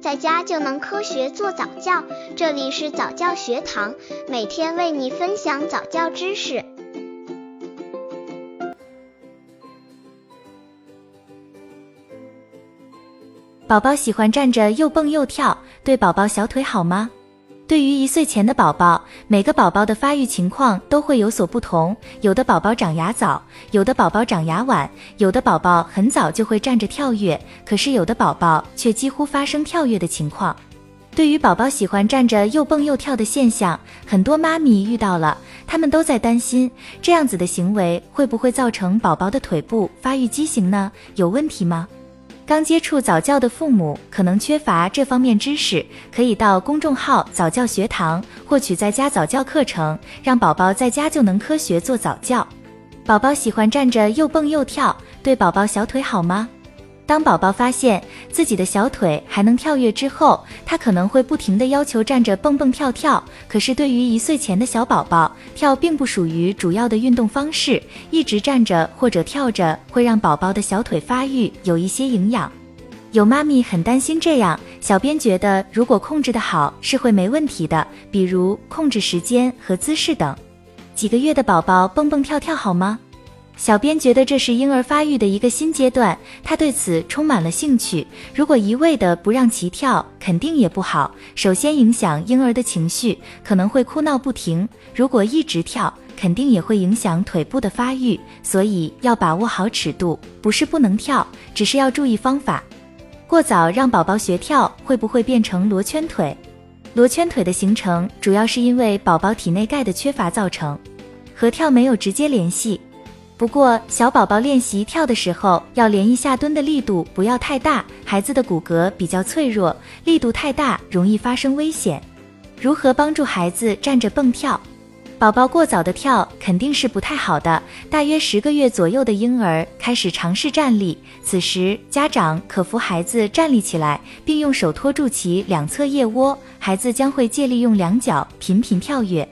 在家就能科学做早教。这里是早教学堂，每天为你分享早教知识。宝宝喜欢站着又蹦又跳，对宝宝小腿好吗？对于一岁前的宝宝，每个宝宝的发育情况都会有所不同。有的宝宝长牙早，有的宝宝长牙晚，有的宝宝很早就会站着跳跃，可是有的宝宝却几乎发生跳跃的情况。对于宝宝喜欢站着又蹦又跳的现象，很多妈咪遇到了，他们都在担心这样子的行为会不会造成宝宝的腿部发育畸形呢？有问题吗？刚接触早教的父母可能缺乏这方面知识，可以到公众号早教学堂获取在家早教课程，让宝宝在家就能科学做早教。宝宝喜欢站着又蹦又跳，对宝宝小腿好吗？当宝宝发现自己的小腿还能跳跃之后，他可能会不停的要求站着蹦蹦跳跳。可是对于一岁前的小宝宝，跳并不属于主要的运动方式，一直站着或者跳着会让宝宝的小腿发育有一些营养。有妈咪很担心这样，小编觉得如果控制的好是会没问题的，比如控制时间和姿势等。几个月的宝宝蹦蹦跳跳好吗？小编觉得这是婴儿发育的一个新阶段，他对此充满了兴趣。如果一味的不让其跳，肯定也不好。首先影响婴儿的情绪，可能会哭闹不停。如果一直跳，肯定也会影响腿部的发育。所以要把握好尺度，不是不能跳，只是要注意方法。过早让宝宝学跳，会不会变成罗圈腿？罗圈腿的形成主要是因为宝宝体内钙的缺乏造成，和跳没有直接联系。不过，小宝宝练习跳的时候，要连一下蹲的力度不要太大。孩子的骨骼比较脆弱，力度太大容易发生危险。如何帮助孩子站着蹦跳？宝宝过早的跳肯定是不太好的。大约十个月左右的婴儿开始尝试站立，此时家长可扶孩子站立起来，并用手托住其两侧腋窝，孩子将会借力用两脚频频跳跃。